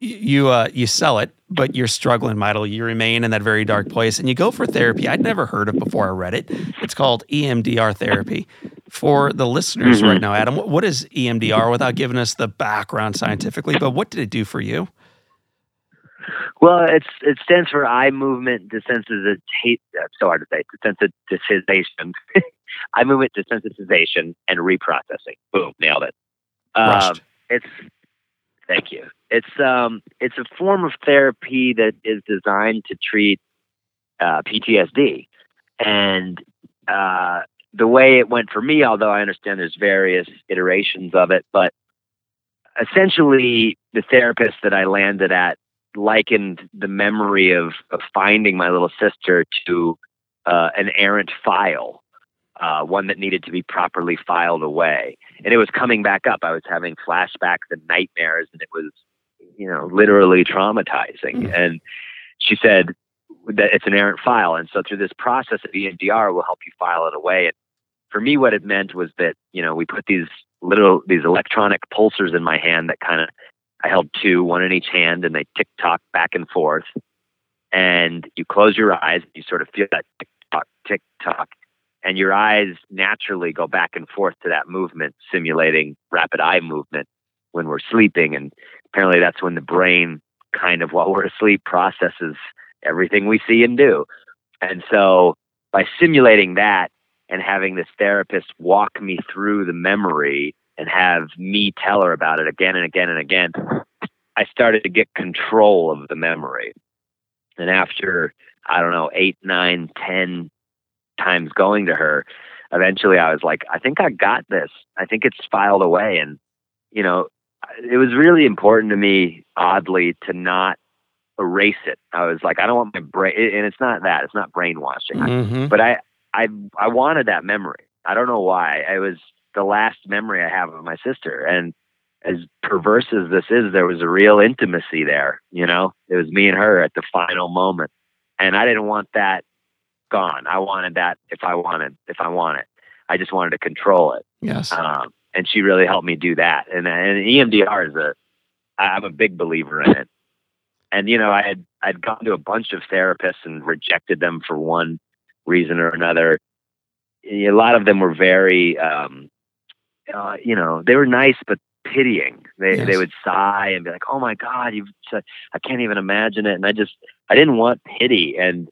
you uh, you sell it, but you're struggling mightily. You remain in that very dark place, and you go for therapy. I'd never heard of before I read it. It's called EMDR therapy. For the listeners mm-hmm. right now, Adam, what is EMDR? Without giving us the background scientifically, but what did it do for you? Well, it's it stands for eye movement desensitization. It's so hard to say. Desensitization. (laughs) eye movement desensitization and reprocessing. Boom, nailed it. Um, it's thank you. It's um, it's a form of therapy that is designed to treat uh, PTSD, and uh, the way it went for me, although I understand there's various iterations of it, but essentially the therapist that I landed at likened the memory of, of finding my little sister to uh, an errant file, uh, one that needed to be properly filed away. And it was coming back up. I was having flashbacks and nightmares, and it was you know, literally traumatizing. Mm-hmm. And she said that it's an errant file. And so through this process of EMDR will help you file it away. And for me, what it meant was that, you know, we put these little, these electronic pulsers in my hand that kind of, I held two, one in each hand, and they tick tock back and forth. And you close your eyes, you sort of feel that tick tock, tick tock, and your eyes naturally go back and forth to that movement, simulating rapid eye movement when we're sleeping. And apparently that's when the brain kind of while we're asleep processes everything we see and do. And so by simulating that and having this therapist walk me through the memory and have me tell her about it again and again and again, I started to get control of the memory. And after, I don't know, eight, nine, ten times going to her, eventually I was like, I think I got this. I think it's filed away. And, you know, it was really important to me, oddly, to not erase it. I was like, I don't want my brain, and it's not that, it's not brainwashing, Mm-hmm. but I, I, I wanted that memory. I don't know why. I was the last memory I have of my sister. And as perverse as this is, there was a real intimacy there. You know, it was me and her at the final moment. And I didn't want that gone. I wanted that if I wanted, if I wanted. I just wanted to control it. Yes. Um, and she really helped me do that. And and EMDR is a, I'm a big believer in it. And you know, I had I'd gone to a bunch of therapists and rejected them for one reason or another. A lot of them were very, um, uh, you know, they were nice but pitying. They Yes. they would sigh and be like, "Oh my God, you've I can't even imagine it." And I just I didn't want pity. And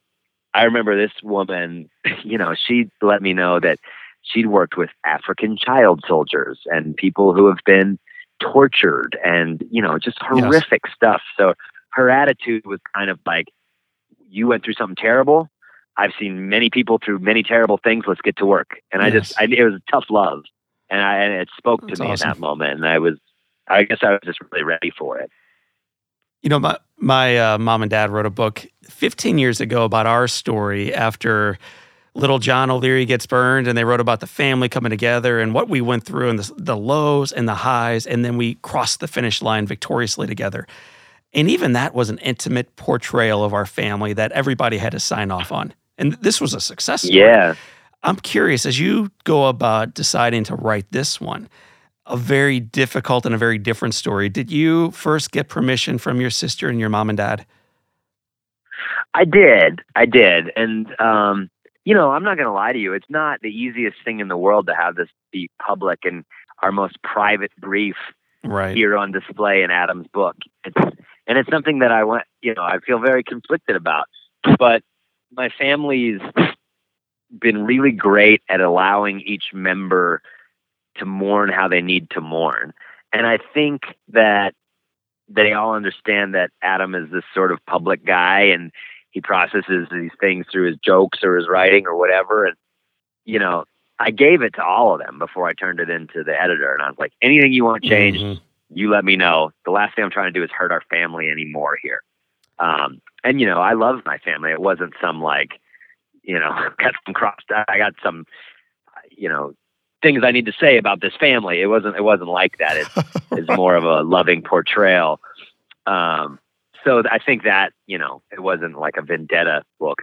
I remember this woman, (laughs) you know, she let me know that she'd worked with African child soldiers and people who have been tortured and you know just Yes. horrific stuff. So her attitude was kind of like, "You went through something terrible. I've seen many people through many terrible things. Let's get to work." And I just, I, it was tough love, and I and it spoke That's to me awesome. in that moment, and I was, I guess I was just really ready for it. You know, my my uh, mom and dad wrote a book 15 years ago about our story after little John O'Leary gets burned, and they wrote about the family coming together and what we went through and the, the lows and the highs, and then we crossed the finish line victoriously together. And even that was an intimate portrayal of our family that everybody had to sign off on. And this was a success story. Yeah. I'm curious as you go about deciding to write this one, a very difficult and a very different story. Did you first get permission from your sister and your mom and dad? I did. I did. And, um, you know, I'm not going to lie to you. It's not the easiest thing in the world to have this be public and our most private brief Right. here on display in Adam's book. It's, and it's something that I want, you know, I feel very conflicted about. But my family's been really great at allowing each member to mourn how they need to mourn. And I think that they all understand that Adam is this sort of public guy and he processes these things through his jokes or his writing or whatever. And, you know, I gave it to all of them before I turned it into the editor. And I was like, anything you want changed, Mhm. you let me know. The last thing I'm trying to do is hurt our family anymore here. Um, and you know, I love my family. It wasn't some like, you know, (laughs) got some crossed. I got some, you know, things I need to say about this family. It wasn't. It wasn't like that. It's, (laughs) it's more of a loving portrayal. Um, so I think that you know, it wasn't like a vendetta book.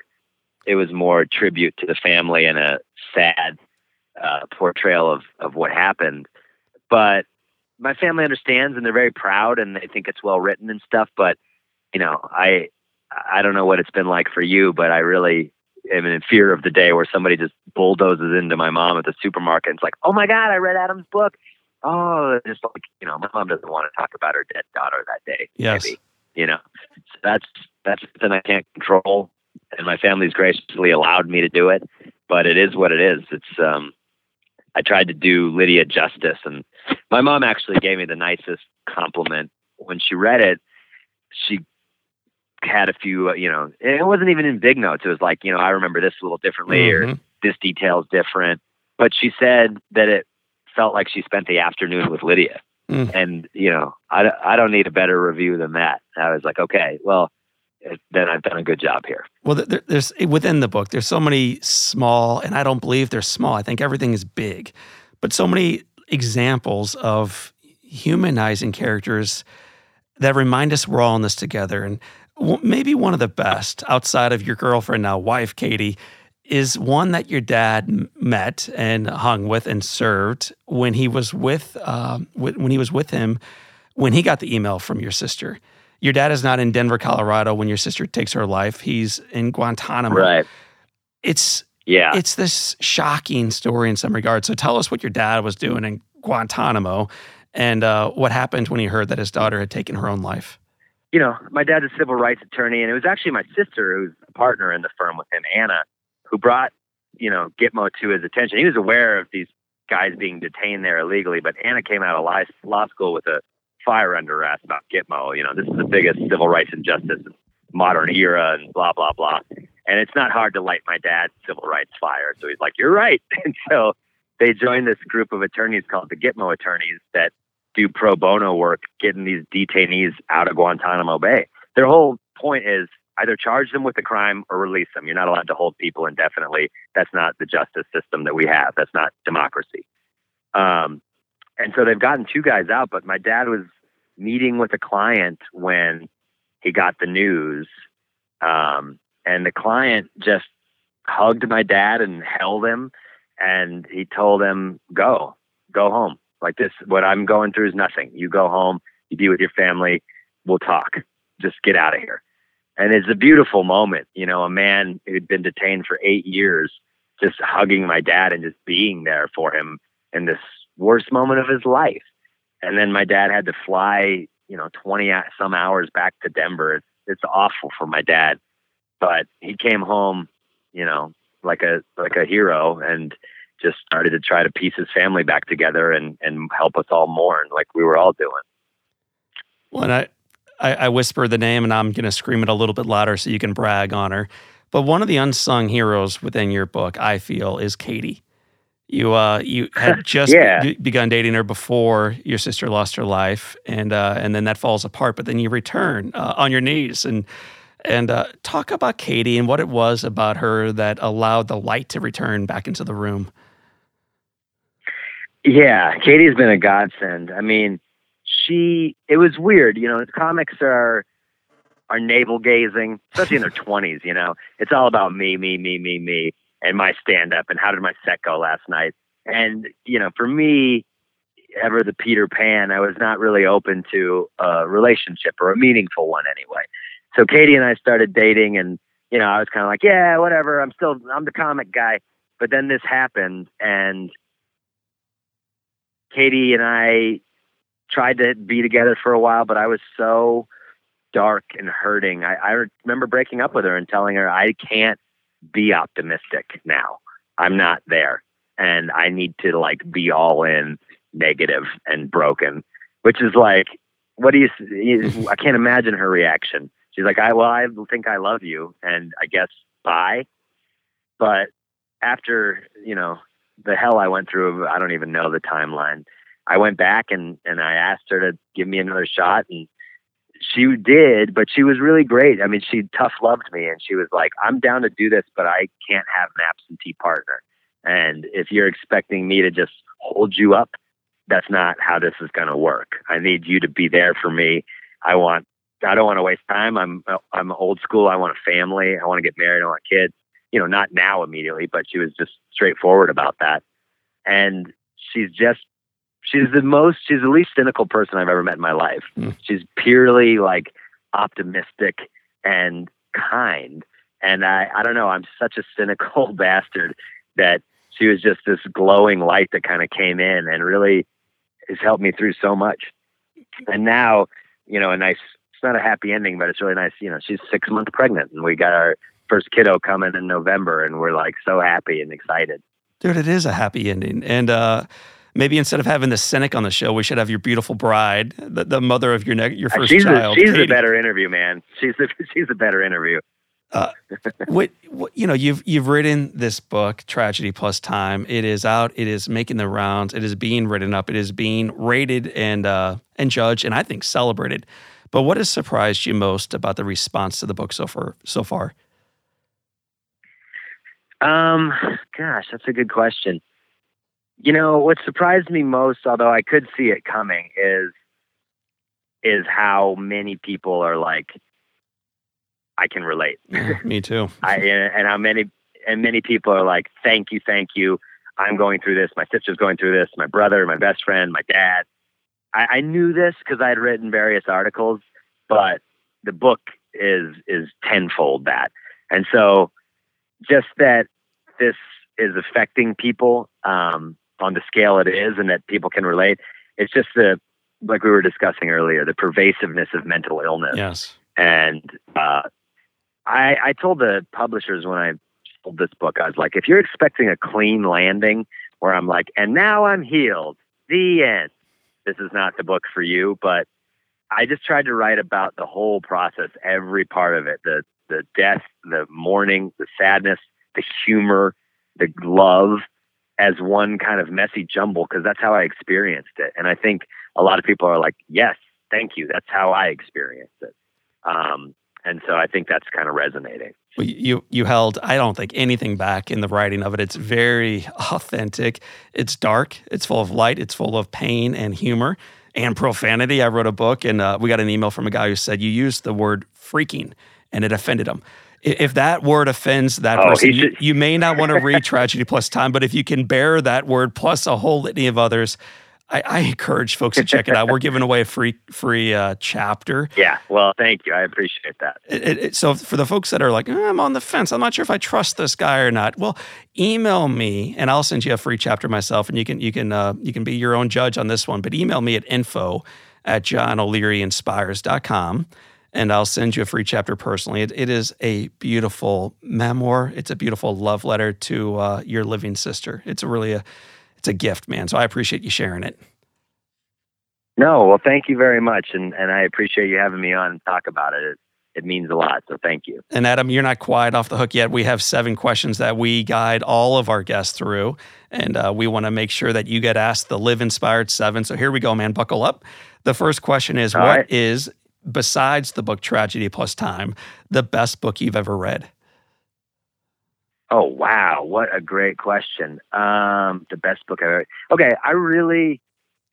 It was more a tribute to the family and a sad uh, portrayal of of what happened. But my family understands and they're very proud and they think it's well written and stuff. But you know, I I don't know what it's been like for you, but I really am in fear of the day where somebody just bulldozes into my mom at the supermarket and it's like, oh my god, I read Adam's book. Oh, just like you know, my mom doesn't want to talk about her dead daughter that day. Yes. Maybe you know, so that's that's something I can't control, and my family's graciously allowed me to do it. But it is what it is. It's um, I tried to do Lydia justice, and my mom actually gave me the nicest compliment when she read it. She had a few, uh, you know, it wasn't even in big notes. It was like, you know, I remember this a little differently, or Mhm. this detail's different. But she said that it felt like she spent the afternoon with Lydia. Mm. And, you know, I, I don't need a better review than that. I was like, okay, well, eh, then I've done a good job here. Well, there, there's within the book, there's so many small, and I don't believe they're small. I think everything is big, but so many examples of humanizing characters that remind us we're all in this together. And maybe one of the best outside of your girlfriend, now wife, Katie, is one that your dad met and hung with and served when he was with um, when he was with him when he got the email from your sister. Your dad is not in Denver, Colorado when your sister takes her life. He's in Guantanamo. Right. It's Yeah. it's this shocking story in some regards. So tell us what your dad was doing in Guantanamo and uh, what happened when he heard that his daughter had taken her own life. You know, my dad's a civil rights attorney, and it was actually my sister who's a partner in the firm with him, Anna, who brought, you know, Gitmo to his attention. He was aware of these guys being detained there illegally, but Anna came out of law school with a fire under her ass about Gitmo. You know, this is the biggest civil rights injustice in modern era, and blah blah blah. And it's not hard to light my dad's civil rights fire. So he's like, "You're right." (laughs) And so they joined this group of attorneys called the Gitmo attorneys that do pro bono work getting these detainees out of Guantanamo Bay. Their whole point is either charge them with a crime or release them. You're not allowed to hold people indefinitely. That's not the justice system that we have. That's not democracy. Um, and so they've gotten two guys out, but my dad was meeting with a client when he got the news. Um, and the client just hugged my dad and held him and he told him, go, go home. Like this, what I'm going through is nothing. You go home, you be with your family, we'll talk. Just get out of here. And it's a beautiful moment, you know, a man who'd been detained for eight years, just hugging my dad and just being there for him in this worst moment of his life. And then my dad had to fly, you know, 20 some hours back to Denver. It's, it's awful for my dad, but he came home, you know, like a, like a hero and just started to try to piece his family back together and, and help us all mourn like we were all doing. Well, and I, I, I whisper the name and I'm going to scream it a little bit louder so you can brag on her. But one of the unsung heroes within your book, I feel, is Katie. You uh, you had (laughs) just yeah. be- begun dating her before your sister lost her life, and uh, and then that falls apart. But then you return uh, on your knees and and uh, talk about Katie and what it was about her that allowed the light to return back into the room. Yeah, Katie's been a godsend. I mean, she it was weird, you know, comics are are navel gazing, especially in their (laughs) twenties, you know. It's all about me, me, me, me, me, and my stand up and how did my set go last night. And, you know, for me, ever the Peter Pan, I was not really open to a relationship or a meaningful one anyway. So Katie and I started dating and, you know, I was kind of like, yeah, whatever. I'm still, I'm the comic guy. But then this happened and Katie and I tried to be together for a while, but I was so dark and hurting. I, I remember breaking up with her and telling her I can't be optimistic now. I'm not there, and I need to like be all in negative and broken. Which is like, what do you? I can't imagine her reaction. She's like, I well, I think I love you, and I guess bye. But after you know the hell I went through, I don't even know the timeline. I went back and and I asked her to give me another shot, and she did. But she was really great. I mean, she tough loved me, and she was like, "I'm down to do this, but I can't have an absentee partner. And if you're expecting me to just hold you up, that's not how this is going to work. I need you to be there for me. I want. I don't want to waste time. I'm I'm old school. I want a family. I want to get married. I want kids you know, not now immediately, but she was just straightforward about that. And she's just, she's the most, she's the least cynical person I've ever met in my life. Mm. She's purely like optimistic and kind. And I, I don't know, I'm such a cynical (laughs) bastard that she was just this glowing light that kind of came in and really has helped me through so much. And now, you know, a nice, it's not a happy ending, but it's really nice. You know, she's six months pregnant and we got our first kiddo coming in November, and we're like so happy and excited. Dude, it is a happy ending, and uh, maybe instead of having the cynic on the show, we should have your beautiful bride, the, the mother of your ne- your first she's child. A, she's Katie. a better interview, man. She's a, (laughs) she's a better interview. Uh, what, what, you know, you've you've written this book, Tragedy Plus Time. It is out. It is making the rounds. It is being written up. It is being rated and uh, and judged, and I think celebrated. But what has surprised you most about the response to the book so far? So far, um, gosh, that's a good question. You know, what surprised me most, although I could see it coming, is is how many people are like, I can relate. Yeah, me too. (laughs) I and how many and many people are like, thank you, thank you. I'm going through this. My sister's going through this. My brother, my best friend, my dad. I, I knew this because I had written various articles, but the book is is tenfold that. And so just that this is affecting people um, on the scale it is and that people can relate. It's just the like we were discussing earlier, the pervasiveness of mental illness. Yes. And uh, I, I told the publishers when I sold this book, I was like, if you're expecting a clean landing where I'm like, and now I'm healed, the end, this is not the book for you. But I just tried to write about the whole process, every part of it the, the death, the mourning, the sadness, the humor, the love as one kind of messy jumble because that's how I experienced it. And I think a lot of people are like, yes, thank you. That's how I experienced it. Um, and so I think that's kind of resonating. Well, you you held I don't think anything back in the writing of it. It's very (laughs) authentic. It's dark. It's full of light. It's full of pain and humor and profanity. I wrote a book, and uh, we got an email from a guy who said you used the word freaking, and it offended him. If that word offends that Oh, person, you, you may not want to read (laughs) Tragedy Plus Time, but if you can bear that word plus a whole litany of others, I, I encourage folks to check it out. We're giving away a free free uh, chapter. Yeah. Well, thank you. I appreciate that. It, it, so for the folks that are like, "Eh, I'm on the fence, I'm not sure if I trust this guy or not. Well, email me and I'll send you a free chapter myself, and you can you can uh, you can be your own judge on this one. But email me at info at johnolearyinspires.com and I'll send you a free chapter personally. It, it is a beautiful memoir. It's a beautiful love letter to uh, your living sister. It's a really a it's a gift, man. So I appreciate you sharing it. No, well, thank you very much, and and I appreciate you having me on and talk about it. It, it means a lot, so thank you. And Adam, you're not quite off the hook yet. We have seven questions that we guide all of our guests through, and uh, we want to make sure that you get asked the Live Inspired Seven. So here we go, man. Buckle up. The first question is: All What is, right. Besides the book Tragedy Plus Time, the best book you've ever read? Oh wow, what a great question. Um, the best book I ever. Okay, I really,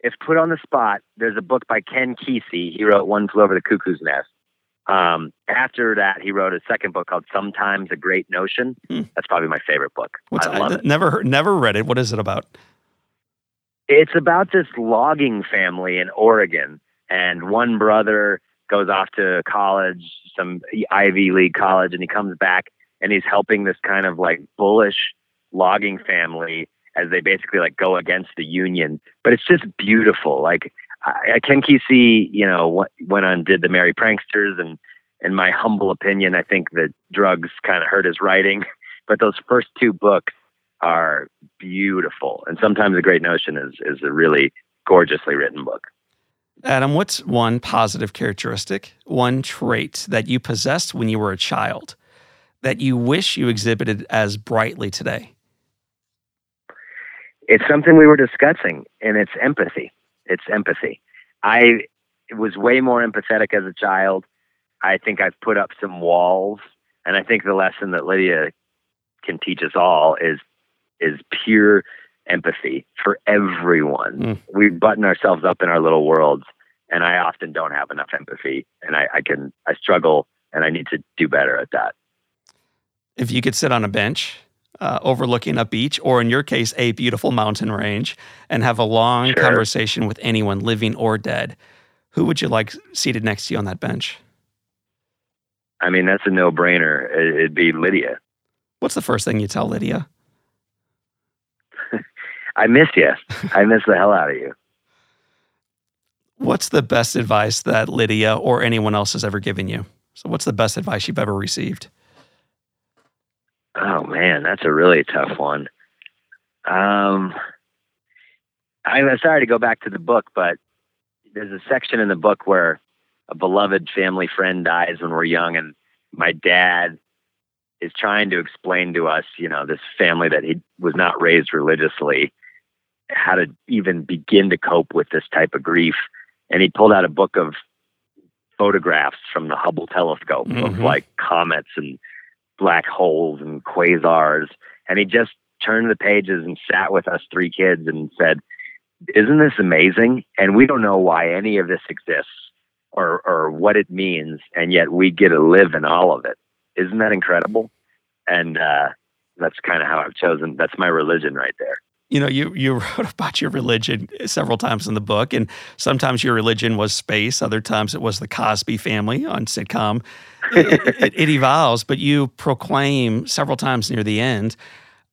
if put on the spot, there's a book by Ken Kesey. He wrote One Flew Over the Cuckoo's Nest. Um, after that, he wrote a second book called Sometimes a Great Notion. Hmm. That's probably my favorite book. What's, I love it. never heard, never read it. What is it about? It's about this logging family in Oregon, and one brother goes off to college, some Ivy League college, and he comes back and he's helping this kind of like bullish logging family as they basically like go against the union. But it's just beautiful. Like I, I Ken Kesey, you know, went- on did the Merry Pranksters, and in my humble opinion, I think that drugs kind of hurt his writing. (laughs) But those first two books are beautiful. And sometimes a great notion is is a really gorgeously written book. Adam, what's one positive characteristic, one trait that you possessed when you were a child that you wish you exhibited as brightly today? It's something we were discussing, and it's empathy. It's empathy. I was way more empathetic as a child. I think I've put up some walls, and I think the lesson that Lydia can teach us all is is pure empathy for everyone. Mm. We button ourselves up in our little worlds, and I often don't have enough empathy, and I, I can I struggle, and I need to do better at that. If you could sit on a bench uh, overlooking a beach, or in your case, a beautiful mountain range, and have a long Sure. conversation with anyone, living or dead, who would you like seated next to you on that bench? I mean, that's a no brainer. It'd be Lydia. What's the first thing you tell Lydia? I miss you. I miss the hell out of you. What's the best advice that Lydia or anyone else has ever given you? So, what's the best advice you've ever received? Oh man, that's a really tough one. Um, I'm sorry to go back to the book, but there's a section in the book where a beloved family friend dies when we're young, and my dad is trying to explain to us, you know, this family that he was not raised religiously, how to even begin to cope with this type of grief. And he pulled out a book of photographs from the Hubble telescope of Mhm. like comets and black holes and quasars. And he just turned the pages and sat with us three kids and said, Isn't this amazing? And we don't know why any of this exists or, or what it means. And yet we get to live in all of it. Isn't that incredible? And uh, that's kind of how I've chosen. That's my religion right there. You know, you you (laughs) wrote about your religion several times in the book, and sometimes your religion was space, other times it was the Cosby family on sitcom. It, it, it evolves, but you proclaim several times near the end,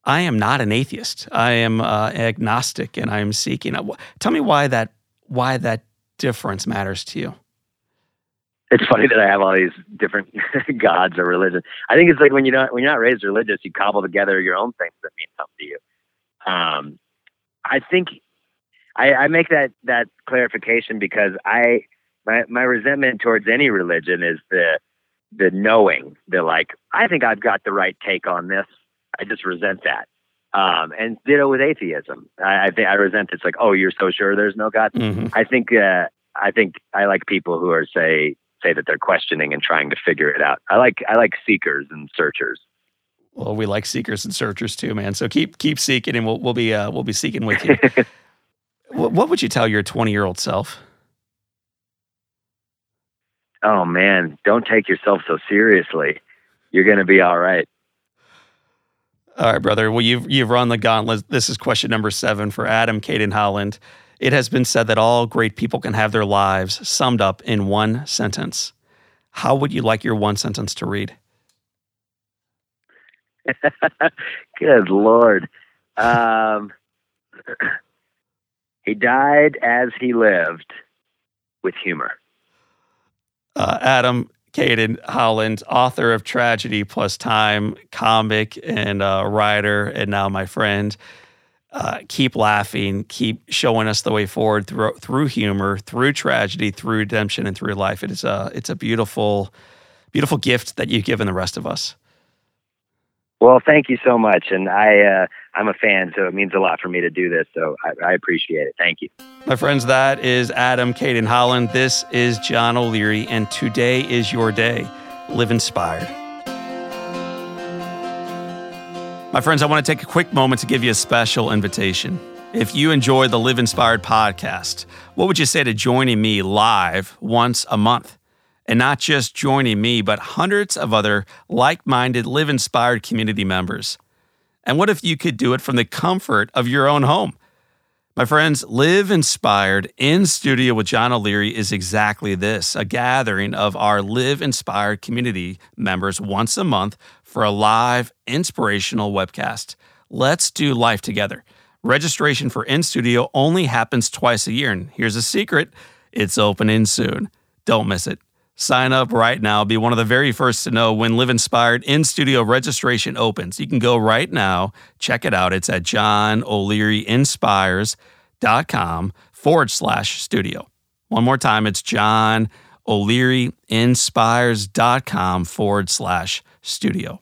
"I am not an atheist. I am uh, agnostic, and I am seeking." Uh, Tell me why that why that difference matters to you? It's funny that I have all these different (laughs) gods or religions. I think it's like when you're not when you're not raised religious, you cobble together your own things that mean something to you. Um, I think I, I make that that clarification because I my my resentment towards any religion is the the knowing that like I think I've got the right take on this. I just resent that. Um, and ditto with atheism. I, I think I resent it's like, oh, you're so sure there's no God. Mm-hmm. I think uh, I think I like people who are say say that they're questioning and trying to figure it out. I like I like seekers and searchers. Well, we like seekers and searchers too, man. So keep keep seeking, and we'll we'll be uh, we'll be seeking with you. (laughs) what, what would you tell your 20 year old self? Oh man, don't take yourself so seriously. You're going to be all right. All right, brother. Well, you've you've run the gauntlet. This is question number seven for Adam Cayton Holland. It has been said that all great people can have their lives summed up in one sentence. How would you like your one sentence to read? (laughs) Good Lord. Um, (clears throat) he died as he lived with humor. Uh, Adam Cayton Holland, author of Tragedy Plus Time, comic and uh, writer, and now my friend. Uh, keep laughing, keep showing us the way forward through through humor, through tragedy, through redemption, and through life. It is a it's a beautiful, beautiful gift that you've given the rest of us. Well, thank you so much, and I uh, I'm a fan, so it means a lot for me to do this. So I, I appreciate it. Thank you, my friends. That is Adam Cayton Holland. This is John O'Leary, and today is your day. Live inspired. My friends, I want to take a quick moment to give you a special invitation. If you enjoy the Live Inspired podcast, what would you say to joining me live once a month? And not just joining me, but hundreds of other like minded Live Inspired community members. And what if you could do it from the comfort of your own home? My friends, Live Inspired in studio with John O'Leary is exactly this a gathering of our Live Inspired community members once a month for a live inspirational webcast. Let's do life together. Registration for In Studio only happens twice a year. And here's a secret it's opening soon. Don't miss it. Sign up right now. Be one of the very first to know when Live Inspired in studio registration opens. You can go right now. Check it out. It's at johnolearyinspires.com forward slash studio. One more time. It's johnolearyinspires.com forward slash studio.